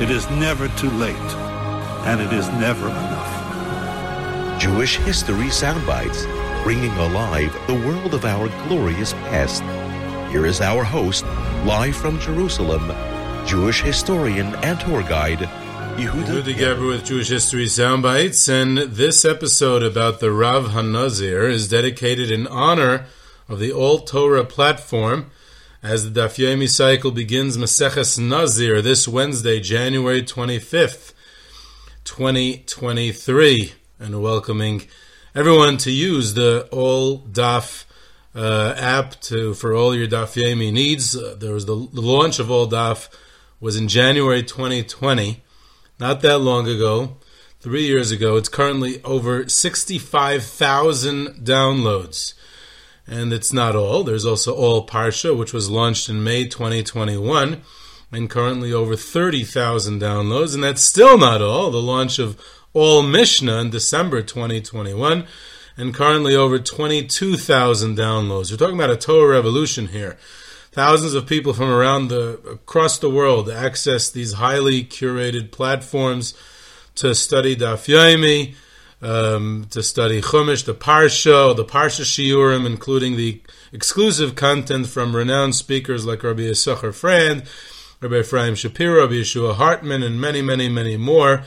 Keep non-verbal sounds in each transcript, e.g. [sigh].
it is never too late, and it is never enough. Jewish History Soundbites, bringing alive the world of our glorious past. Here is our host, live from Jerusalem, Jewish historian and tour guide, Yehuda Geberer with Jewish History Soundbites, and this episode about the Rav Hanazir is dedicated in honor of the All Torah platform as the Daf Yomi cycle begins Maseches Nazir this Wednesday, January 25th, 2023, and welcoming everyone to use the All Daf uh, app to for all your Daf Yomi needs. Uh, there was the, the launch of All Daf was in January 2020 not that long ago, three years ago. It's currently over 65,000 downloads. And it's not all. There's also All Parsha, which was launched in May 2021, and currently over 30,000 downloads. And that's still not all. The launch of All Mishnah in December 2021, and currently over 22,000 downloads. We're talking about a Torah revolution here. Thousands of people from around the across the world access these highly curated platforms to study Daf Yomi, um, to study Chumash, the Parsha, the Parsha Shiurim, including the exclusive content from renowned speakers like Rabbi Yisachar Frand, Rabbi Ephraim Shapiro, Rabbi Yeshua Hartman, and many, many, many more.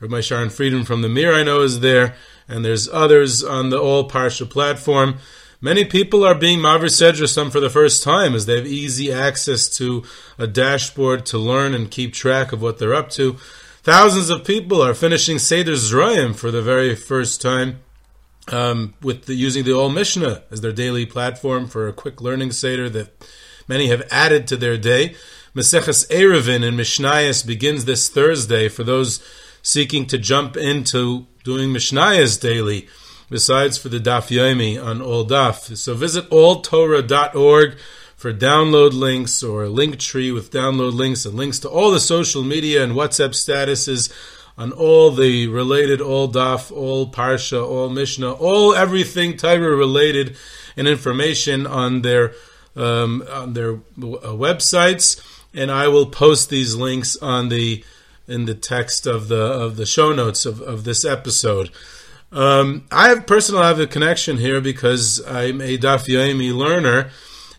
Rabbi Sharon Friedman from the Mir I know is there, and there's others on the All Parsha platform. Many people are being Maver Sedra some for the first time as they have easy access to a dashboard to learn and keep track of what they're up to. Thousands of people are finishing Seder Zrayim for the very first time um, with the, using the All Mishnah as their daily platform for a quick learning Seder that many have added to their day. Maseches Eruvin in Mishnayos begins this Thursday for those seeking to jump into doing Mishnayos daily besides for the Daf Yomi on All Daf. So visit alltorah.org for download links or a link tree with download links and links to all the social media and WhatsApp statuses on all the related all daf, all parsha, all mishnah, all everything Torah related and information on their um, on their uh, websites. And I will post these links on the in the text of the of the show notes of, of this episode. Um, I have personally have a connection here because I'm a Daf Yomi learner,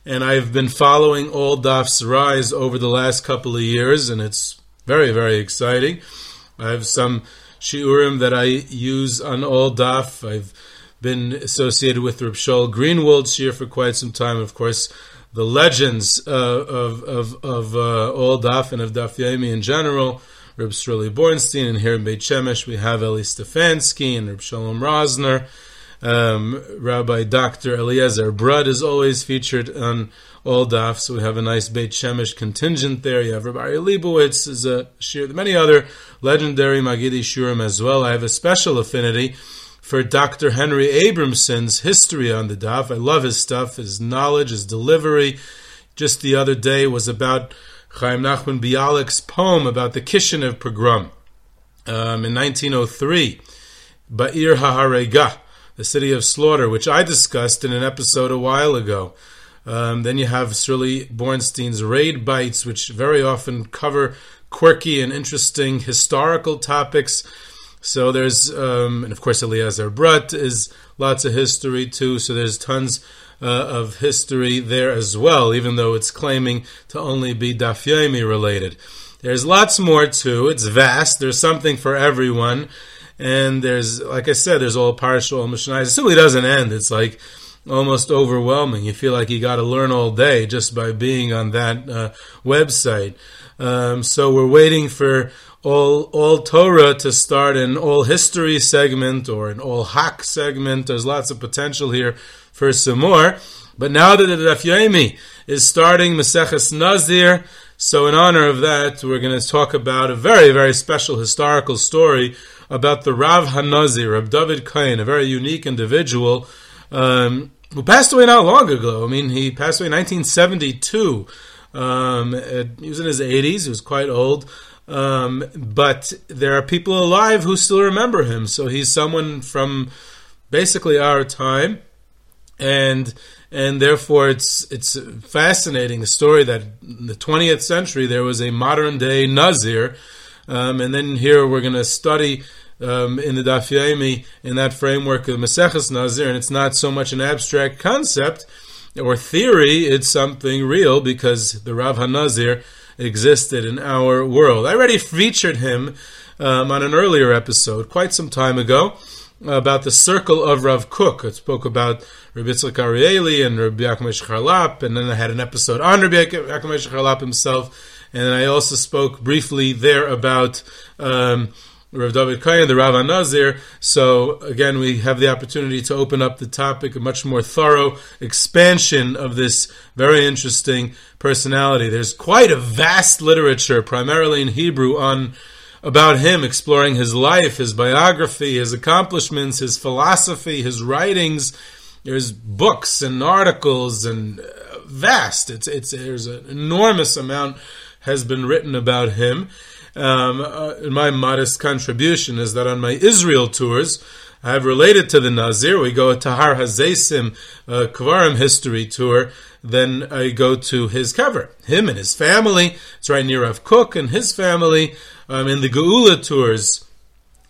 and I've been following all Daf's rise over the last couple of years, and it's very very exciting. I have some shiurim that I use on all Daf. I've been associated with Reb Shaul Greenwald for quite some time. Of course, the legends uh, of of of uh, all Daf and of Daf Yomi in general. Reb Streli Bornstein, and here in Beit Shemesh we have Eli Stefansky and Reb Shalom Rosner. Um, Rabbi Dr. Eliezer Brodt is always featured on all daf, so we have a nice Beit Shemesh contingent there. You have Rabbi Leibowitz, is a shir, many other legendary Magidi Shurim as well. I have a special affinity for Dr. Henry Abramson's history on the daf. I love his stuff, his knowledge, his delivery. Just the other day was about Chaim Nachman Bialik's poem about the Kishinev pogrom um, in 1903, Ba'ir HaHarega, the city of slaughter, which I discussed in an episode a while ago. Um, then you have Streli Bornstein's Raid Bites, which very often cover quirky and interesting historical topics. So there's, um, and of course, Eliezer Brodt is lots of history too. So there's tons uh, of history there as well, even though it's claiming to only be Daf Yomi related. There's lots more too. It's vast. There's something for everyone. And there's, like I said, there's all Parsha, Mishnah. It simply doesn't end. It's like almost overwhelming. You feel like you got to learn all day just by being on that uh, website. Um, so we're waiting for all all Torah to start an all history segment or an all hak segment. There's lots of potential here for some more. But now that the Daf Yomi is starting Maseches Nazir, so in honor of that, we're going to talk about a very, very special historical story about the Rav Hanazir, Rav David Cohen, a very unique individual um, who passed away not long ago. I mean, he passed away in 1972. Um, he was in his 80s. He was quite old. Um, but there are people alive who still remember him. So he's someone from basically our time. And and therefore it's it's fascinating the story that in the 20th century there was a modern day Nazir, um, and then here we're going to study um, in the Daf Yomi in that framework of Maseches Nazir, and it's not so much an abstract concept or theory; it's something real because the Rav Hanazir existed in our world. I already featured him um, on an earlier episode quite some time ago about the circle of Rav Kook. I spoke about Rabbi Yitzchak Arieli and Rabbi Yaakov Charlap, and then I had an episode on Rabbi Yaakov Charlap himself, and I also spoke briefly there about um, Rav David Cohen, the Rav Nazir. So again, we have the opportunity to open up the topic, a much more thorough expansion of this very interesting personality. There's quite a vast literature, primarily in Hebrew, on about him, exploring his life, his biography, his accomplishments, his philosophy, his writings. There's books and articles and uh, vast. It's it's there's an enormous amount has been written about him. Um, uh, my modest contribution is that on my Israel tours, I have related to the Nazir. We go to Har Hazesim, uh, Kvarim history tour. Then I go to his kever, him and his family. It's right near Rav Kook and his family. Um, in the Geula tours,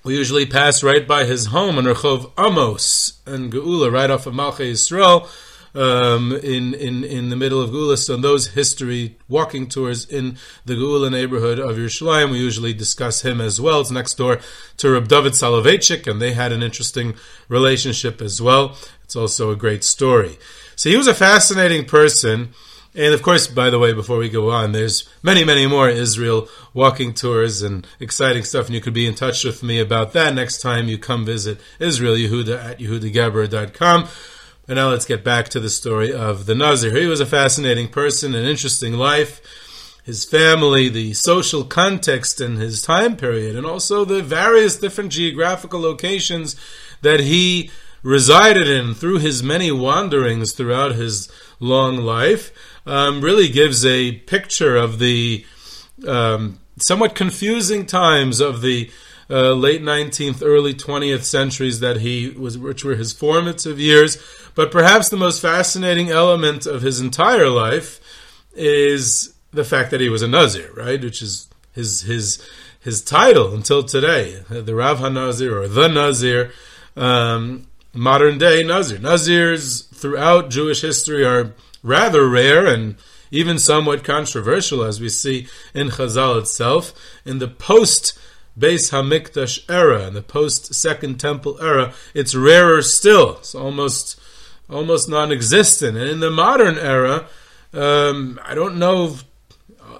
we usually pass right by his home on Rehov Amos and Geula, right off of Malchei Yisrael. Um, in, in, in the middle of Geula. So on those history walking tours in the Geula neighborhood of Yerushalayim, we usually discuss him as well. It's next door to Reb David Soloveitchik, and they had an interesting relationship as well. It's also a great story. So he was a fascinating person. And of course, by the way, before we go on, there's many, many more Israel walking tours and exciting stuff, and you could be in touch with me about that next time you come visit Israel, Yehuda at YehudaGeberer.com. And now let's get back to the story of the Nazir. He was a fascinating person, an interesting life. His family, the social context and his time period, and also the various different geographical locations that he resided in through his many wanderings throughout his long life um, really gives a picture of the um, somewhat confusing times of the uh, late 19th, early 20th centuries that he was, which were his formative years. But perhaps the most fascinating element of his entire life is the fact that he was a Nazir, right? Which is his his his title until today, the Rav HaNazir or the Nazir, um, modern day Nazir. Nazirs throughout Jewish history are rather rare and even somewhat controversial, as we see in Chazal itself. In the post Beis Hamikdash era, and the post Second Temple era, it's rarer still. It's almost almost non-existent. And in the modern era, um, I don't know. If, uh,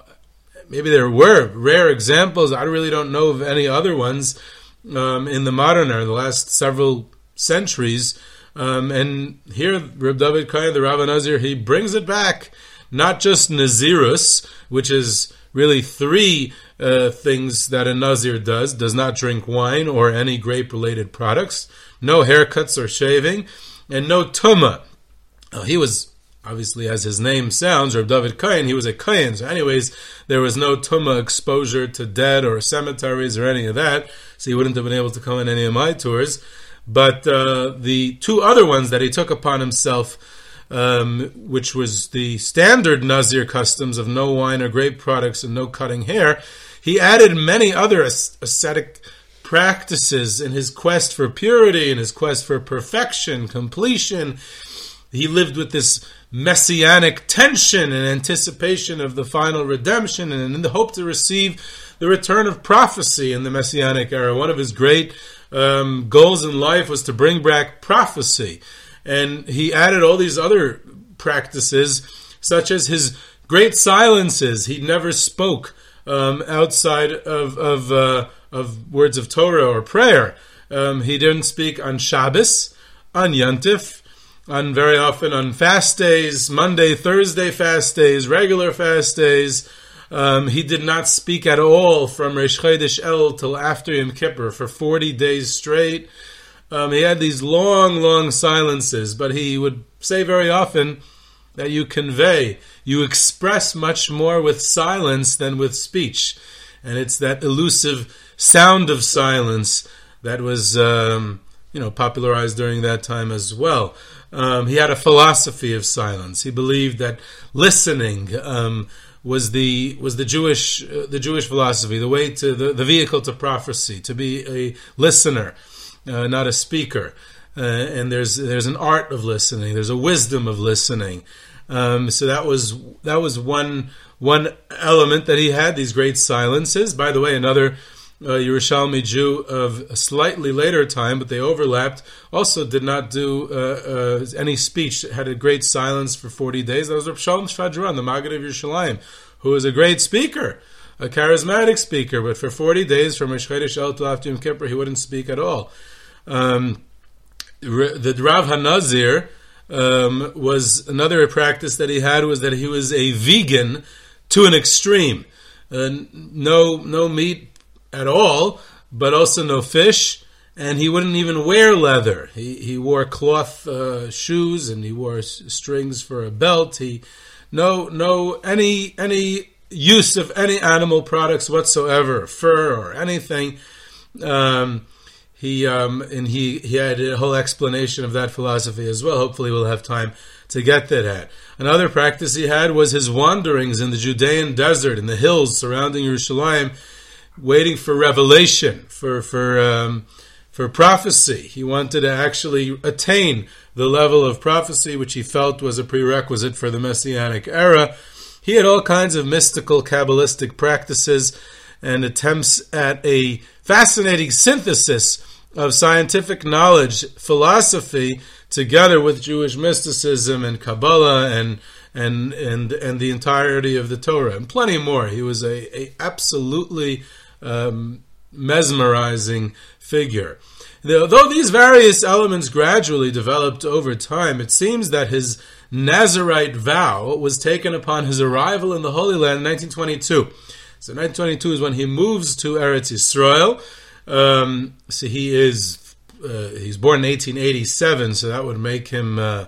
maybe there were rare examples. I really don't know of any other ones um, in the modern era, the last several centuries um, and here, Reb David Cohen, the Rav Nazir, he brings it back. Not just Nazirus, which is really three uh, things that a Nazir does does not drink wine or any grape related products, no haircuts or shaving, and no tuma. Uh, he was obviously, as his name sounds, Reb David Cohen, he was a Kohen. So, anyways, there was no tuma exposure to dead or cemeteries or any of that. So he wouldn't have been able to come on any of my tours. But uh, the two other ones that he took upon himself, um, which was the standard Nazir customs of no wine or grape products and no cutting hair, he added many other ascetic practices in his quest for purity, in his quest for perfection, completion. He lived with this messianic tension and anticipation of the final redemption and in the hope to receive the return of prophecy in the messianic era. One of his great um, goals in life was to bring back prophecy. And he added all these other practices, such as his great silences. He never spoke um, outside of, of, uh, of words of Torah or prayer. Um, he didn't speak on Shabbos, on Yontif, on very often on fast days, Monday, Thursday fast days, regular fast days. Um, he did not speak at all from Reish Chodesh El till after Yom Kippur for 40 days straight. Um, he had these long, long silences, but he would say very often that you convey, you express much more with silence than with speech. And it's that elusive sound of silence that was, um, you know, popularized during that time as well. Um, he had a philosophy of silence. He believed that listening um, was the was the Jewish uh, the Jewish philosophy, the way to the, the vehicle to prophecy, to be a listener, uh, not a speaker. Uh, and there's there's an art of listening. There's a wisdom of listening. Um, so that was that was one one element that he had. These great silences. By the way, another uh, Yerushalmi Jew of a slightly later time, but they overlapped, also did not do uh, uh, any speech, had a great silence for 40 days. That was Rav Shalom Schwadron, the Maggid of Yerushalayim, who was a great speaker, a charismatic speaker, but for 40 days, from Rosh El to Yom Kippur, he wouldn't speak at all. Um, the Rav Hanazir um, was another practice that he had was that he was a vegan to an extreme. Uh, no, no meat at all, but also no fish. And he wouldn't even wear leather. He he wore cloth uh, shoes and he wore s- strings for a belt. He no no any any use of any animal products whatsoever, fur or anything. Um, he um, and he he had a whole explanation of that philosophy as well. Hopefully, we'll have time to get that. Another practice he had was his wanderings in the Judean desert in the hills surrounding Jerusalem waiting for revelation, for for um, for prophecy. He wanted to actually attain the level of prophecy which he felt was a prerequisite for the messianic era. He had all kinds of mystical kabbalistic practices and attempts at a fascinating synthesis of scientific knowledge, philosophy, together with Jewish mysticism and Kabbalah and and and and the entirety of the Torah and plenty more. He was a, a absolutely um, mesmerizing figure. Though these various elements gradually developed over time, it seems that his Nazarite vow was taken upon his arrival in the Holy Land in 1922. So 1922 is when he moves to Eretz Yisrael. Um, so he is uh, he's born in 1887, so that would make him uh,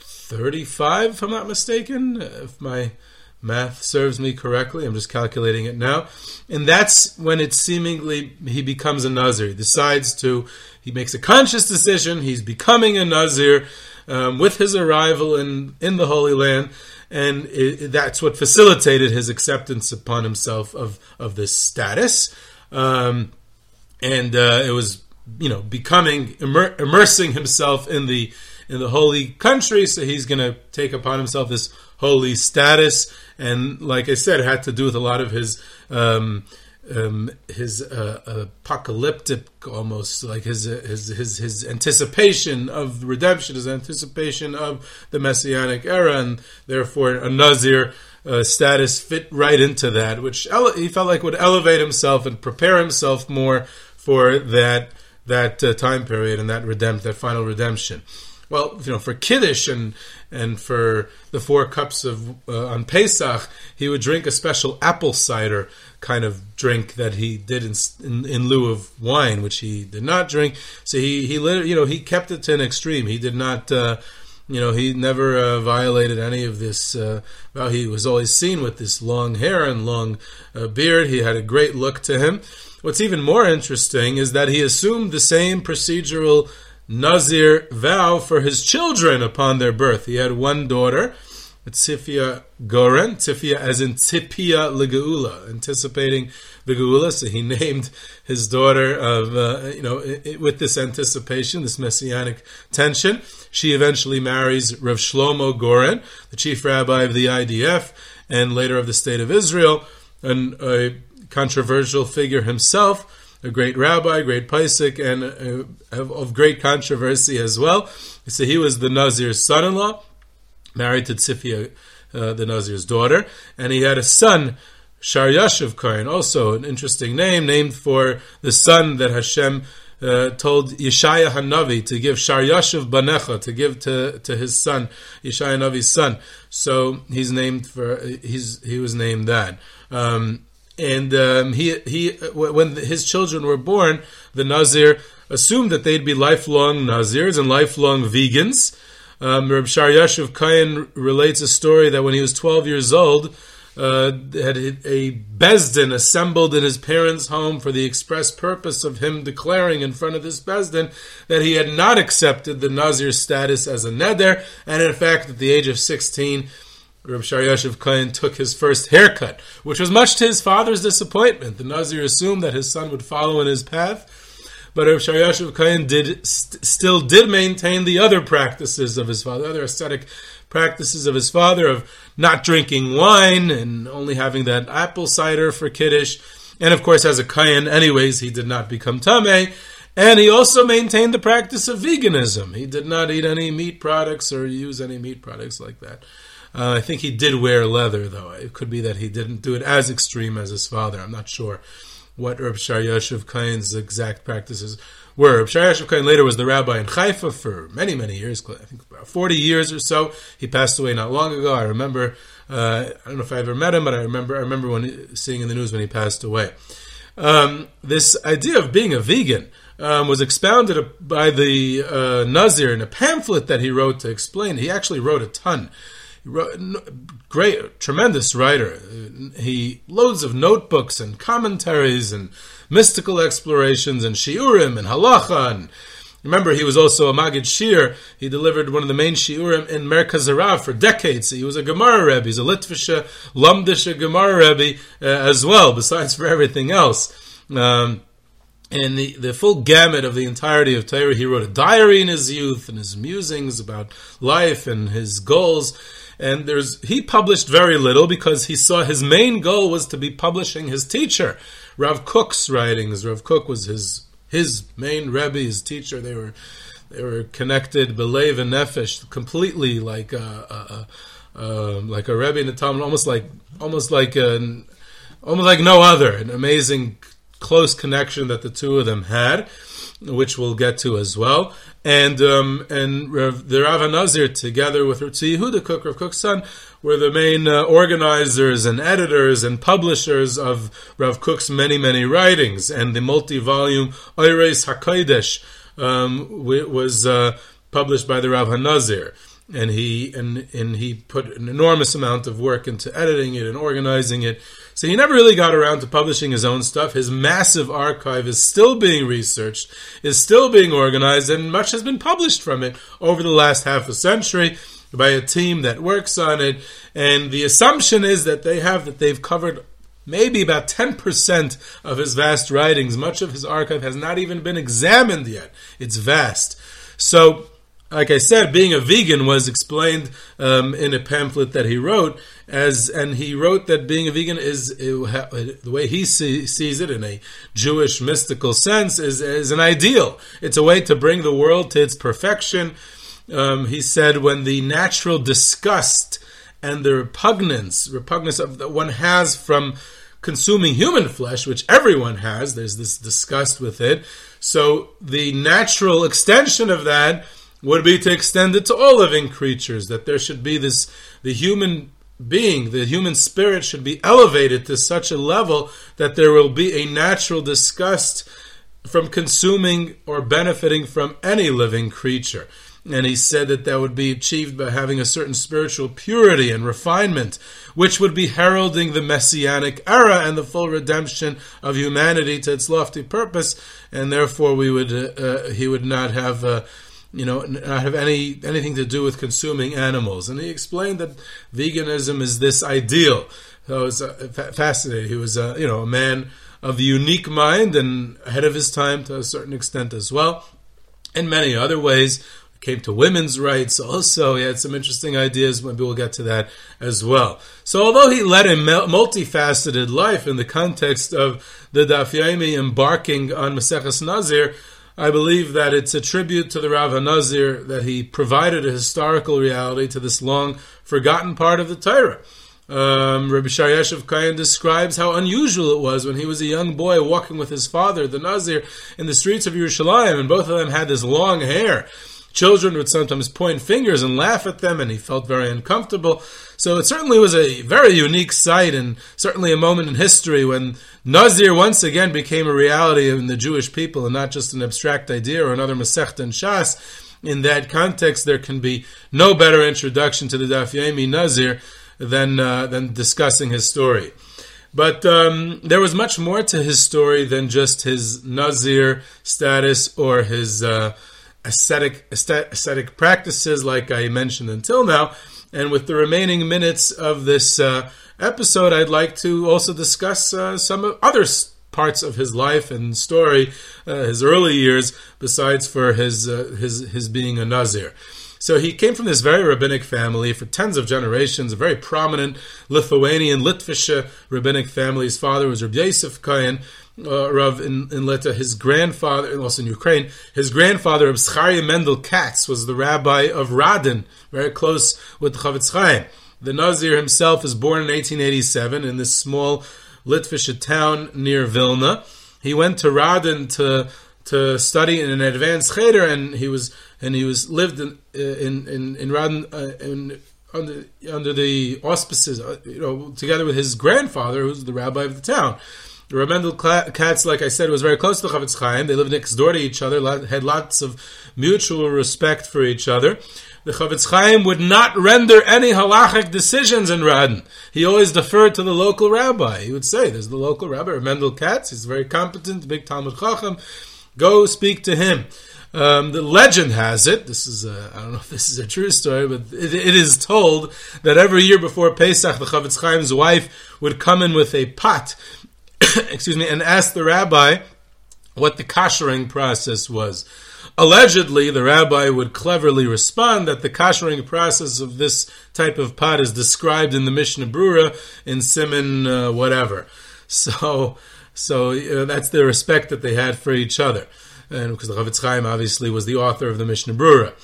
35, if I'm not mistaken. If my math serves me correctly. I'm just calculating it now. And that's when it seemingly he becomes a Nazir. He decides to, he makes a conscious decision. He's becoming a Nazir um, with his arrival in, in the Holy Land. And it, that's what facilitated his acceptance upon himself of, of this status. Um, and uh, it was, you know, becoming, immer- immersing himself in the, in the holy country. So he's going to take upon himself this holy status, and like I said, it had to do with a lot of his um, um, his uh, apocalyptic, almost like his, his his his anticipation of redemption, his anticipation of the messianic era, and therefore a Nazir uh, status fit right into that, which ele- he felt like would elevate himself and prepare himself more for that that uh, time period and that redempt that final redemption. Well, you know, for Kiddush and and for the four cups of uh, on Pesach, he would drink a special apple cider kind of drink that he did in, in, in lieu of wine, which he did not drink. So he he you know he kept it to an extreme. He did not. Uh, you know, he never uh, violated any of this. Uh, well, he was always seen with this long hair and long uh, beard. He had a great look to him. What's even more interesting is that he assumed the same procedural Nazir vow for his children upon their birth. He had one daughter, Tzifia Goren, Tzifia as in Tzipia Legeula, anticipating the Geula. So he [laughs] named his daughter of, uh, you know, i- i- with this anticipation, this messianic tension. She eventually marries Rav Shlomo Goren, the chief rabbi of the IDF and later of the state of Israel, and a controversial figure himself, a great rabbi, great Paisik, and uh, of, great controversy as well. So he was the Nazir's son-in-law married to Tzifia, uh, the Nazir's daughter, and he had a son, Shar Yashuv Kohen, also an interesting name, named for the son that Hashem uh, told Yeshaya Hanavi to give Sharyashiv Banecha, to give to, to his son, Yeshaya Hanavi's son. So he's named for, he's, he was named that. Um, and um, he he when his children were born, the Nazir assumed that they'd be lifelong Nazirs and lifelong vegans. Um, Reb Shar Yashuv Cohen relates a story that when he was 12 years old, uh, had a Besdin assembled in his parents' home for the express purpose of him declaring in front of this Besdin that he had not accepted the Nazir status as a neder, and in fact, at the age of 16, Reb Shar Yashuv Cohen took his first haircut, which was much to his father's disappointment. The Nazir assumed that his son would follow in his path, but Reb Shar Yashuv Cohen did st- still did maintain the other practices of his father, other ascetic practices of his father of not drinking wine and only having that apple cider for kiddush, and of course, as a Kohen, anyways, he did not become tameh. And he also maintained the practice of veganism. He did not eat any meat products or use any meat products like that. Uh, I think he did wear leather, though. It could be that he didn't do it as extreme as his father. I'm not sure what Reb Shar Yashuv Cohen's exact practices were. Reb Shar Yashuv Cohen later was the rabbi in Haifa for many, many years, I think about 40 years or so. He passed away not long ago. I remember, uh, I don't know if I ever met him, but I remember, I remember when seeing in the news when he passed away. Um, this idea of being a vegan um, was expounded by the uh, Nazir in a pamphlet that he wrote to explain. He actually wrote a ton great, tremendous writer. He loads of notebooks and commentaries and mystical explorations and shiurim and halacha. And remember, he was also a Magid Shir. He delivered one of the main shiurim in Merkaz Harav for decades. He was a Gemara Rebbe. He's a Litvisha, Lumdisha Gemara Rebbe uh, as well, besides for everything else. Um, and the, the full gamut of the entirety of Torah. He wrote a diary in his youth and his musings about life and his goals. And there's he published very little because he saw his main goal was to be publishing his teacher, Rav Kook's writings. Rav Kook was his his main rebbe, his teacher. They were they were connected, belev and nefesh, completely like a, a, a, like a rebbe in the Talmud, almost like almost like an almost like no other. An amazing close connection that the two of them had, which we'll get to as well. And um, and Rav, the Rav Nazir, together with Rav Yehuda Kook, Rav Kook's son, were the main uh, organizers and editors and publishers of Rav Kook's many, many writings. And the multi-volume Oires HaKodesh um, was uh, published by the Rav HaNazir and he and and he put an enormous amount of work into editing it and organizing it. So he never really got around to publishing his own stuff. His massive archive is still being researched, is still being organized, and much has been published from it over the last half a century by a team that works on it. And the assumption is that they have that they've covered maybe about 10% of his vast writings. Much of his archive has not even been examined yet. It's vast. So like I said, being a vegan was explained um, in a pamphlet that he wrote as, and he wrote that being a vegan is the way he see, sees it in a Jewish mystical sense is, is an ideal. It's a way to bring the world to its perfection. Um, he said when the natural disgust and the repugnance, repugnance of that one has from consuming human flesh, which everyone has, there's this disgust with it. So the natural extension of that would be to extend it to all living creatures, that there should be this, the human being, the human spirit should be elevated to such a level that there will be a natural disgust from consuming or benefiting from any living creature. And he said that that would be achieved by having a certain spiritual purity and refinement, which would be heralding the messianic era and the full redemption of humanity to its lofty purpose. And therefore, we would uh, uh, he would not have. Uh, you know, not have any anything to do with consuming animals. And he explained that veganism is this ideal. So it's uh, fascinating. He was, uh, you know, a man of the unique mind and ahead of his time to a certain extent as well. In many other ways, came to women's rights also. He had some interesting ideas. Maybe we'll get to that as well. So, although he led a multifaceted life in the context of the Daf Yomi embarking on Maseches Nazir, I believe that it's a tribute to the Rav Nazir that he provided a historical reality to this long forgotten part of the Torah. Um, Rabbi Sharyashiv Cohen describes how unusual it was when he was a young boy walking with his father, the Nazir, in the streets of Yerushalayim, and both of them had this long hair. Children would sometimes point fingers and laugh at them, and he felt very uncomfortable. So it certainly was a very unique sight, and certainly a moment in history when Nazir once again became a reality in the Jewish people, and not just an abstract idea or another Masech and Shas. In that context, there can be no better introduction to the Daf Yomi Nazir than uh, than discussing his story. But um, there was much more to his story than just his Nazir status or his uh, ascetic ascetic practices, like I mentioned until now. And with the remaining minutes of this uh, episode, I'd like to also discuss uh, some other parts of his life and story, uh, his early years, besides for his uh, his his being a Nazir. So he came from this very rabbinic family for tens of generations, a very prominent Lithuanian, Litvische rabbinic family. His father was Rabbi Yosef Cohen, uh, Rav in, in Lita. His grandfather, also in Ukraine, his grandfather, Rabbi Zcharia Mendel Katz, was the rabbi of Radin, very close with Chofetz Chaim. The Nazir himself was born in 1887 in this small Litvische town near Vilna. He went to Radin to to study in an advanced cheder, and he was and he was lived in in in, in Radin uh, in, under under the auspices, uh, you know, together with his grandfather, who was the rabbi of the town. Ramendel Katz, like I said, was very close to Chofetz Chaim. They lived next door to each other, had lots of mutual respect for each other. The Chofetz Chaim would not render any halachic decisions in Radin. He always deferred to the local rabbi. He would say, "There's the local rabbi, Ramendel Katz. He's very competent, big talmid chacham. Go speak to him." Um, the legend has it. This is a, I don't know if this is a true story, but it, it is told that every year before Pesach, the Chofetz Chaim's wife would come in with a pot, [coughs] excuse me, and ask the rabbi what the koshering process was. Allegedly, the rabbi would cleverly respond that the koshering process of this type of pot is described in the Mishnah Brura in siman uh, whatever. [laughs] So, so uh, that's the respect that they had for each other and because the Chofetz Chaim obviously was the author of the Mishnah Brura.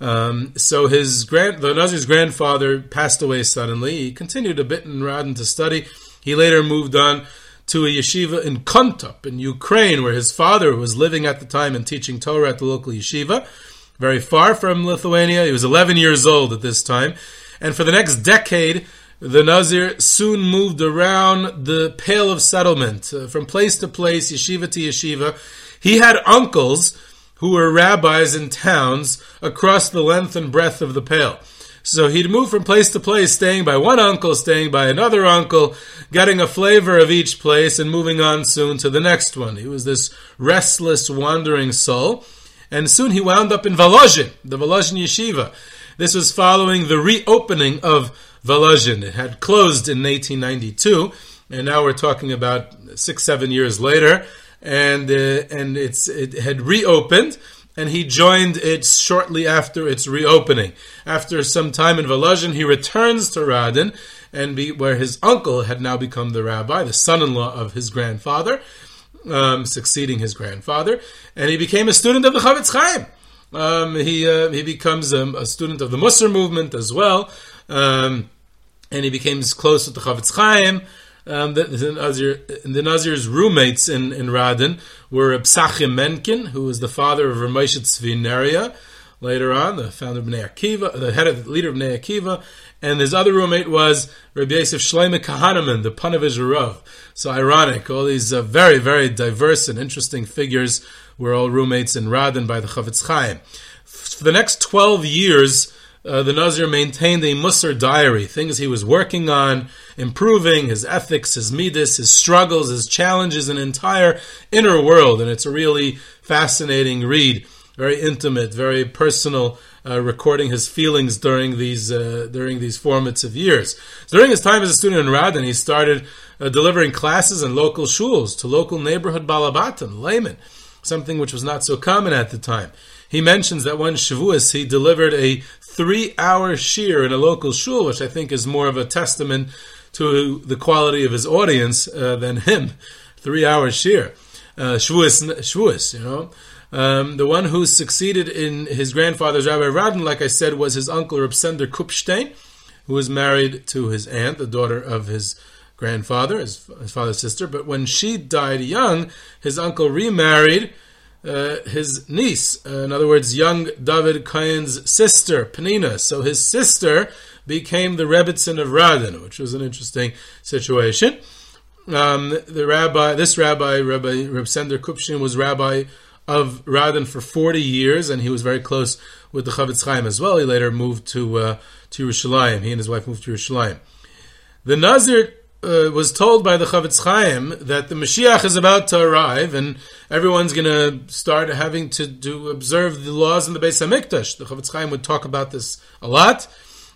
Um, so his grand, the Nazir's grandfather passed away suddenly. He continued a bit in Radin to study. He later moved on to a yeshiva in Konotop in Ukraine, where his father was living at the time and teaching Torah at the local yeshiva, very far from Lithuania. He was 11 years old at this time, and for the next decade. The Nazir soon moved around the Pale of Settlement, uh, from place to place, yeshiva to yeshiva. He had uncles who were rabbis in towns across the length and breadth of the Pale. So he'd move from place to place, staying by one uncle, staying by another uncle, getting a flavor of each place, and moving on soon to the next one. He was this restless, wandering soul. And soon he wound up in Volozhin, the Volozhin yeshiva. This was following the reopening of Volozhin. It had closed in 1892, and now we're talking about six, seven years later and uh, and it's it had reopened and he joined it shortly after its reopening. After some time in Volozhin, he returns to Radin, and be, where his uncle had now become the rabbi, the son-in-law of his grandfather, um, succeeding his grandfather, and he became a student of the Chofetz Chaim. Um, he uh, he becomes a student of the Musar movement as well, um, and he becomes close with the Chofetz Chaim. Um, the, the, Nazir, the, Nazir's roommates in, in Radin were Psachim Menkin, who was the father of Ramosha Tzvi Neria, later on, the founder of Bnei Akiva, the head of the leader of Bnei Akiva, and his other roommate was Rabbi Yosef Shlomo Kahaneman, the Panavish Rav. So ironic, all these uh, very, very diverse and interesting figures were all roommates in Radin by the Chofetz Chaim. For the next 12 years, uh, the Nazir maintained a Musar diary, things he was working on, improving, his ethics, his midas, his struggles, his challenges, an entire inner world. And it's a really fascinating read. very intimate, very personal, uh, recording his feelings during these uh, during these formative years. So during his time as a student in Radin, he started uh, delivering classes in local shuls to local neighborhood balabatim, laymen, something which was not so common at the time. He mentions that one Shavuos he delivered a three-hour shir in a local shul, which I think is more of a testament to the quality of his audience uh, than him. Three-hour shir, uh, Shavuos, you know. Um, the one who succeeded in his grandfather's Rabbi Radin, like I said, was his uncle Reb Sender Kupstein, who was married to his aunt, the daughter of his grandfather, his, his father's sister. But when she died young, his uncle remarried uh, his niece. In other words, young David Cohen's sister, Penina. So his sister became the Rebbitzin of Radin, which was an interesting situation. Um, the rabbi, this rabbi, Rabbi Reb Sender Kupshin, was rabbi of Radin for 40 years, and he was very close with the Chafetz Chaim as well. He later moved to uh, to Yerushalayim. He and his wife moved to Yerushalayim. The Nazir uh, was told by the Chafetz Chaim that the Mashiach is about to arrive, and everyone's going to start having to do observe the laws in the Beis Hamikdash. The Chafetz Chaim would talk about this a lot.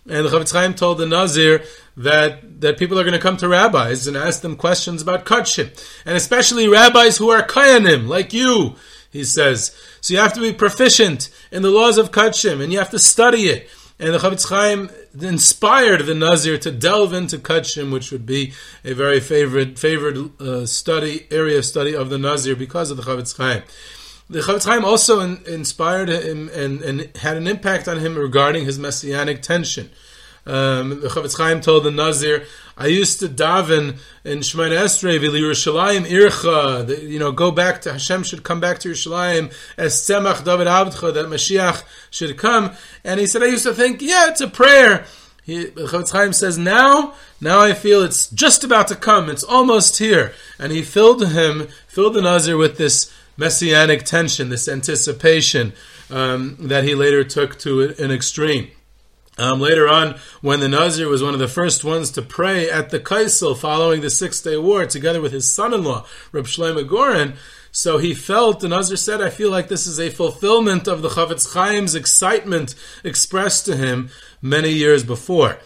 And the Chafetz Chaim told the Nazir that, that people are going to come to rabbis and ask them questions about Kachim. And especially rabbis who are Kohanim, like you he says. So you have to be proficient in the laws of Kachim, and you have to study it. And the Chafetz Chaim inspired the Nazir to delve into Kachim, which would be a very favorite favorite uh, study area of study of the Nazir because of the Chafetz Chaim. The Chafetz Chaim also in, inspired him and, and had an impact on him regarding his messianic tension. Um, the Chafetz Chaim told the Nazir, I used to daven in Shemona Esrei, Yerushalayim Ircha, you know, go back to, Hashem should come back to Yerushalayim, as Tzemach David Avdcha, that Mashiach should come. And he said, I used to think, yeah, it's a prayer. He, Chafetz Chaim says, now, now I feel it's just about to come, it's almost here. And he filled him, filled the Nazir with this messianic tension, this anticipation um, that he later took to an extreme. Um, later on, when the Nazir was one of the first ones to pray at the Kaisel following the Six Day War, together with his son-in-law, Reb Shlomo Goren, so he felt, the Nazir said, I feel like this is a fulfillment of the Chafetz Chaim's excitement expressed to him many years before.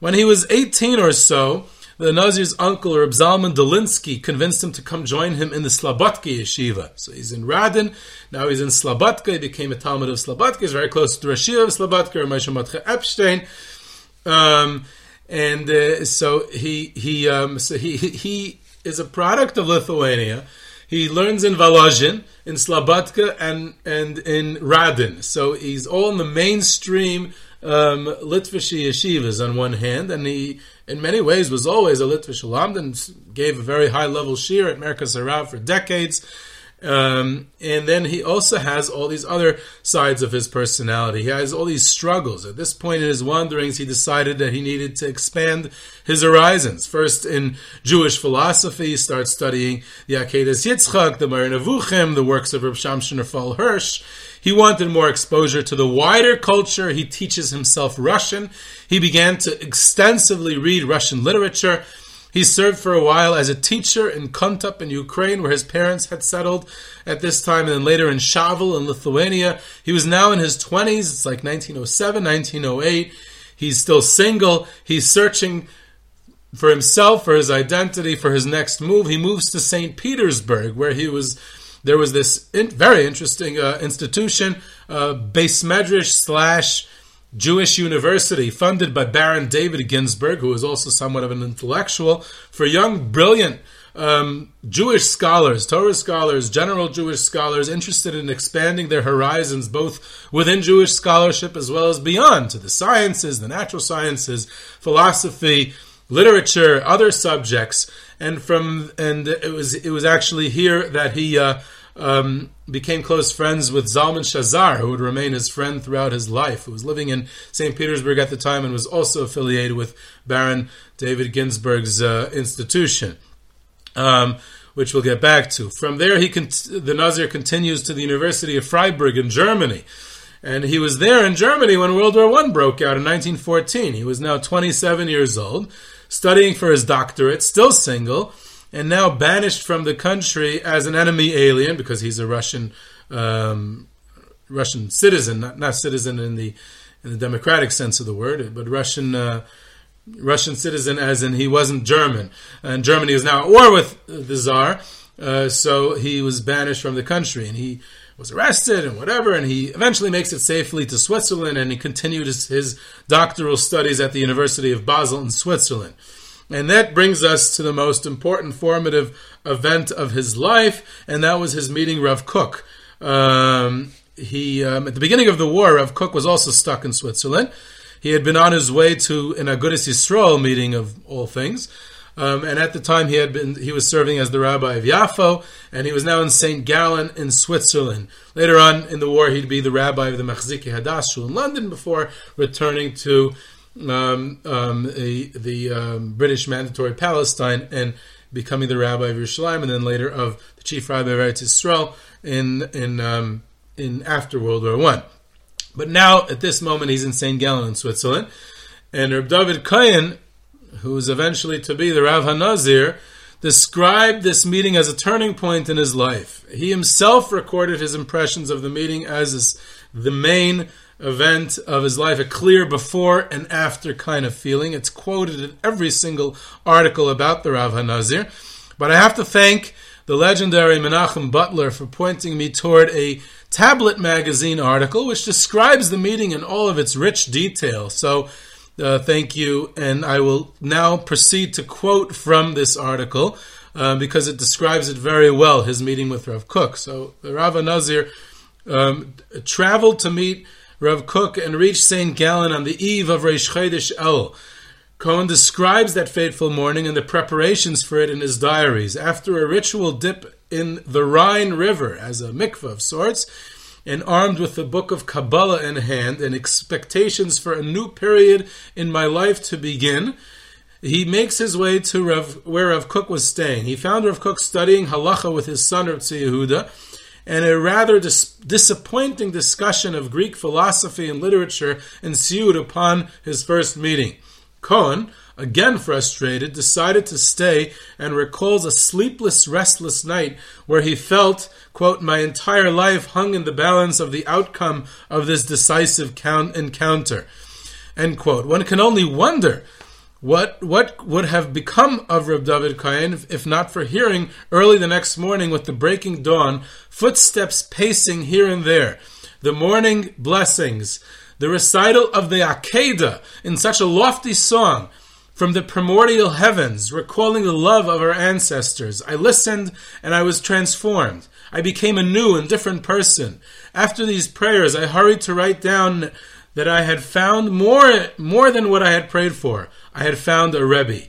When he was 18 or so, the Nazir's uncle, Reb Zalman Dolinsky, convinced him to come join him in the Slabodka yeshiva. So he's in Radin, now he's in Slabodka, he became a talmid of Slabodka, he's very close to the Rashi of Slabodka, Moshe Matcha Epstein. Um, and uh, so he he um, so he he is a product of Lithuania. He learns in Volozhin, in Slabodka, and and in Radin. So he's all in the mainstream um, Litvish yeshivas on one hand, and he in many ways was always a Litvish and gave a very high level shir at Merkaz Harav for decades. Um, and then he also has all these other sides of his personality. He has all these struggles. At this point in his wanderings, he decided that he needed to expand his horizons. First, in Jewish philosophy, he starts studying the Akedas Yitzchak, the Moreh Nevuchim, the works of Reb Shamshon Raphael Hirsch. He wanted more exposure to the wider culture. He teaches himself Russian. He began to extensively read Russian literature. He served for a while as a teacher in Konotop in Ukraine, where his parents had settled at this time, and then later in Shavel in Lithuania. He was now in his 20s. It's like 1907, 1908. He's still single. He's searching for himself, for his identity, for his next move. He moves to St. Petersburg, where he was there was this in, very interesting uh, institution, uh, Beis Medrash slash Jewish University, funded by Baron David Ginsburg, who was also somewhat of an intellectual, for young, brilliant um, Jewish scholars, Torah scholars, general Jewish scholars interested in expanding their horizons both within Jewish scholarship as well as beyond to the sciences, the natural sciences, philosophy, literature, other subjects. And from and it was it was actually here that he uh, um, became close friends with Zalman Shazar, who would remain his friend throughout his life, who was living in St. Petersburg at the time and was also affiliated with Baron David Ginsburg's uh, institution, um, which we'll get back to. From there, he the Nazir continues to the University of Freiburg in Germany. And he was there in Germany when World War I broke out in 1914. He was now 27 years old, studying for his doctorate, still single, and now banished from the country as an enemy alien because he's a Russian um, Russian citizen, not, not citizen in the in the democratic sense of the word, but Russian uh, Russian citizen, as in he wasn't German, and Germany was now at war with the Tsar, uh, so he was banished from the country, and he was arrested and whatever, and he eventually makes it safely to Switzerland, and he continued his, his doctoral studies at the University of Basel in Switzerland. And that brings us to the most important formative event of his life, and that was his meeting Rav Kook. Um, he um, at the beginning of the war, Rav Kook was also stuck in Switzerland. He had been on his way to an Agudas Yisrael meeting of all things, um, and at the time he had been he was serving as the rabbi of Yafo, and he was now in Saint Gallen in Switzerland. Later on in the war, he'd be the rabbi of the Machziki Hadass in London before returning to um, um, a, the um, British Mandatory Palestine and becoming the rabbi of Yerushalayim, and then later of the chief rabbi of Eretz Yisrael in in um, in after World War One. But now, at this moment, he's in St. Gallen in Switzerland. And Reb David Cohen, who is eventually to be the Rav HaNazir, described this meeting as a turning point in his life. He himself recorded his impressions of the meeting as the main event of his life, a clear before and after kind of feeling. It's quoted in every single article about the Rav HaNazir. But I have to thank the legendary Menachem Butler for pointing me toward a tablet magazine article which describes the meeting in all of its rich detail. So, uh, thank you. And I will now proceed to quote from this article uh, because it describes it very well, his meeting with Rav Kook. So, the Rav Nazir um, traveled to meet Rav Kook and reached St. Gallen on the eve of Reish Chodesh El. Cohen describes that fateful morning and the preparations for it in his diaries. After a ritual dip in the Rhine River as a mikveh of sorts, and armed with the book of Kabbalah in hand and expectations for a new period in my life to begin, he makes his way to Rav, where Rav Kook was staying. He found Rav Kook studying halacha with his son Rav Yehuda, and a rather dis- disappointing discussion of Greek philosophy and literature ensued upon his first meeting. Cohen, again frustrated, decided to stay and recalls a sleepless, restless night where he felt, quote, my entire life hung in the balance of the outcome of this decisive count- encounter, end quote. One can only wonder what what would have become of Reb David if, if, not for hearing early the next morning with the breaking dawn footsteps pacing here and there, the morning blessings, the recital of the Akedah in such a lofty song from the primordial heavens, recalling the love of our ancestors. I listened and I was transformed. I became a new and different person. After these prayers, I hurried to write down that I had found more, more than what I had prayed for. I had found a Rebbe.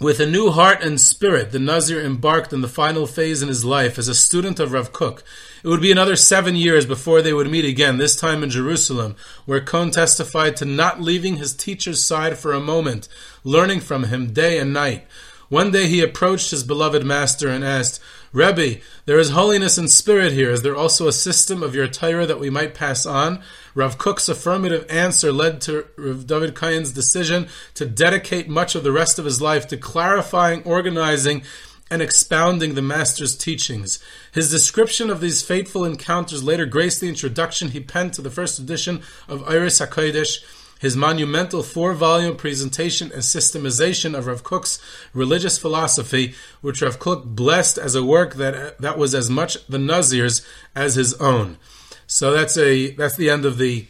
With a new heart and spirit, the Nazir embarked on the final phase in his life as a student of Rav Kook. It would be another seven years before they would meet again, this time in Jerusalem, where Cohen testified to not leaving his teacher's side for a moment, learning from him day and night. One day he approached his beloved master and asked, Rebbe, there is holiness and spirit here. Is there also a system of your Torah that we might pass on? Rav Kook's affirmative answer led to Rav David Cohen's decision to dedicate much of the rest of his life to clarifying, organizing, and expounding the Master's teachings. His description of these fateful encounters later graced the introduction he penned to the first edition of Oros HaKodesh, his monumental four-volume presentation and systemization of Rav Kook's religious philosophy, which Rav Kook blessed as a work that, that was as much the Nazir's as his own. So that's a that's the end of the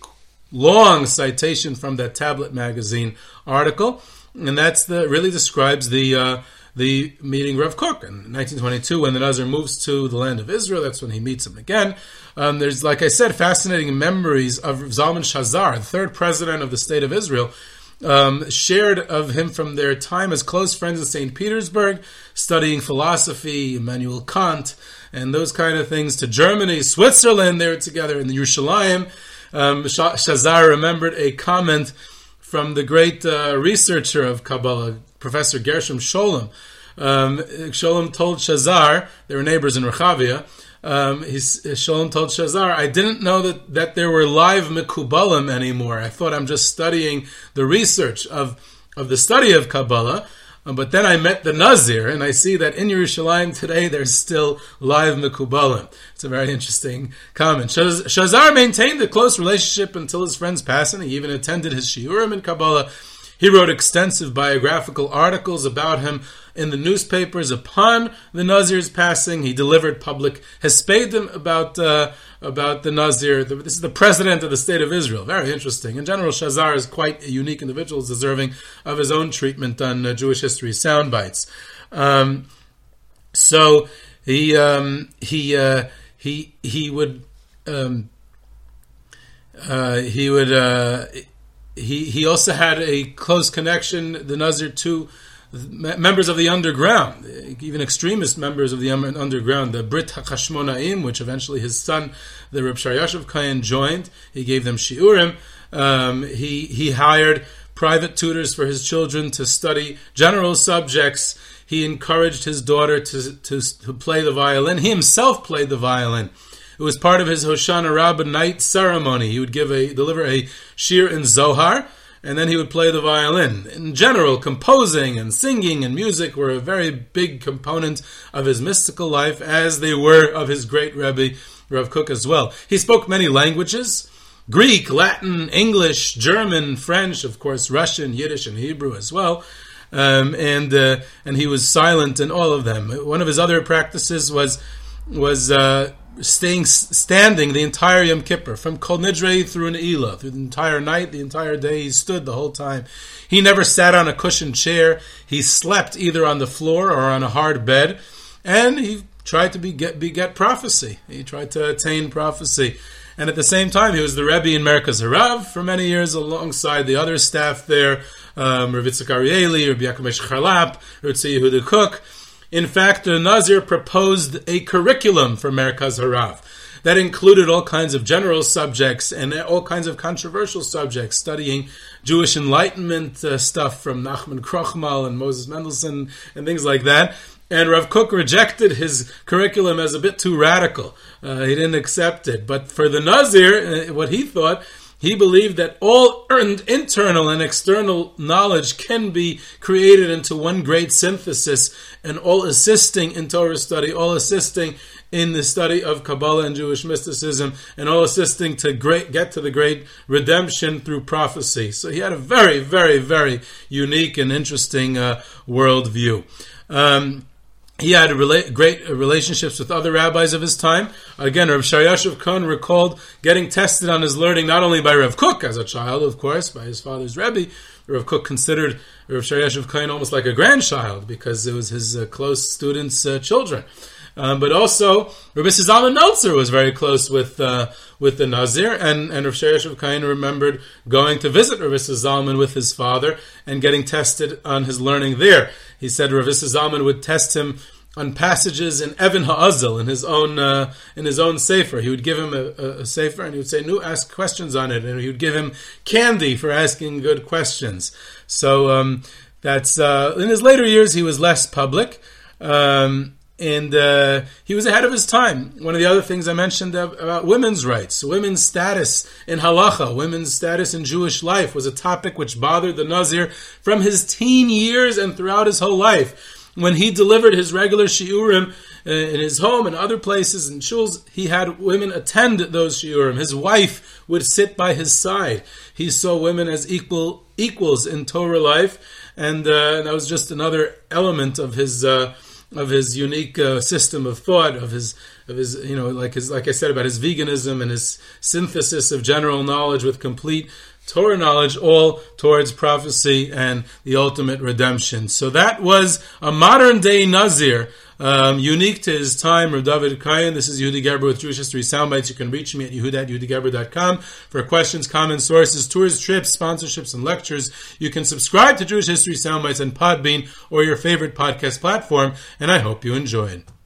long citation from that Tablet magazine article, and that's the really describes the uh, the meeting Rav Kook in 1922 when the Nazir moves to the land of Israel. That's when he meets him again. Um, there's, like I said, fascinating memories of Zalman Shazar, the third president of the state of Israel, um, shared of him from their time as close friends in St. Petersburg, studying philosophy, Immanuel Kant, and those kind of things, to Germany, Switzerland, they were together in the Yerushalayim. Um, Shazar remembered a comment from the great uh, researcher of Kabbalah, Professor Gershom Scholem. Um, Scholem told Shazar, they were neighbors in Rechavia, um, he's, Scholem told Shazar, I didn't know that, that there were live Mekubalim anymore. I thought I'm just studying the research of, of the study of Kabbalah. Um, but then I met the Nazir, and I see that in Yerushalayim today there's still live Mekubalim. It's a very interesting comment. Shazar maintained a close relationship until his friend's passing. He even attended his shiurim in Kabbalah. He wrote extensive biographical articles about him in the newspapers. Upon the Nazir's passing, he delivered public hespedim about uh, about the Nazir. This is the president of the state of Israel. Very interesting. In general, Shazar is quite a unique individual, deserving of his own treatment on uh, Jewish history sound bites. Um, so he um, he uh, he he would. Um, uh, he would uh, he he also had a close connection, the Nazir, to members of the underground, even extremist members of the underground, the Brit HaChashmonaim, which eventually his son, the Reb Shar Yashuv Cohen, joined. He gave them shiurim. Um, he he hired private tutors for his children to study general subjects. He encouraged his daughter to, to, to play the violin. He himself played the violin. It was part of his Hoshana Rabbah night ceremony. He would give a deliver a shiur in Zohar, and then he would play the violin. In general, composing and singing and music were a very big component of his mystical life, as they were of his great Rebbe Rav Kook as well. He spoke many languages. Greek, Latin, English, German, French, of course, Russian, Yiddish, and Hebrew as well. Um, and uh, and he was silent in all of them. One of his other practices was was uh, staying standing the entire Yom Kippur from Kol Nidre through Ne'ilah through the entire night, the entire day. He stood the whole time. He never sat on a cushioned chair. He slept either on the floor or on a hard bed, and he tried to beget, beget prophecy. He tried to attain prophecy. And at the same time, he was the Rebbe in Merkaz Harav for many years alongside the other staff there, um, Rav Yitzchak Arieli, Rabbi Yaakov Charlap, Rav Yehuda Kook. In fact, the Nazir proposed a curriculum for Merkaz Harav that included all kinds of general subjects and all kinds of controversial subjects, studying Jewish Enlightenment uh, stuff from Nachman Krochmal and Moses Mendelssohn and things like that. And Rav Kook rejected his curriculum as a bit too radical. Uh, he didn't accept it. But for the Nazir, uh, what he thought he believed that all earned internal and external knowledge can be created into one great synthesis and all assisting in Torah study, all assisting in the study of Kabbalah and Jewish mysticism, and all assisting to great, get to the great redemption through prophecy. So he had a very, very, very unique and interesting uh, worldview. Um, he had rela- great relationships with other rabbis of his time. Again, Rav Shar Yashuv Cohen recalled getting tested on his learning not only by Rav Kook as a child, of course, by his father's Rebbe. Rav Kook considered Rav Shar Yashuv Cohen almost like a grandchild because it was his uh, close students' uh, children. Um, but also, Rabbi Zalman Meltzer was very close with uh, with the Nazir, and and Rav Shar Yashuv Cohen remembered going to visit Rabbi Zalman with his father and getting tested on his learning there. He said Rav Zalman would test him on passages in Even HaAzel in his own uh, in his own sefer. He would give him a, a, a sefer and he would say, "No, ask questions on it," and he would give him candy for asking good questions. So um, that's uh, in his later years he was less public. Um, and uh, he was ahead of his time. One of the other things I mentioned about women's rights, women's status in halacha, women's status in Jewish life was a topic which bothered the Nazir from his teen years and throughout his whole life. When he delivered his regular shiurim uh, in his home and other places and shuls, he had women attend those shiurim. His wife would sit by his side. He saw women as equal equals in Torah life, and uh, that was just another element of his. Of his unique uh, system of thought, of his of his you know like his like I said about his veganism and his synthesis of general knowledge with complete Torah knowledge, all towards prophecy and the ultimate redemption. So that was a modern day Nazir, um, unique to his time, Rav David Cohen. This is Yehuda Geberer with Jewish History Soundbites. You can reach me at yehuda for questions, comments, sources, tours, trips, sponsorships, and lectures. You can subscribe to Jewish History Soundbites on Podbean or your favorite podcast platform, and I hope you enjoy it.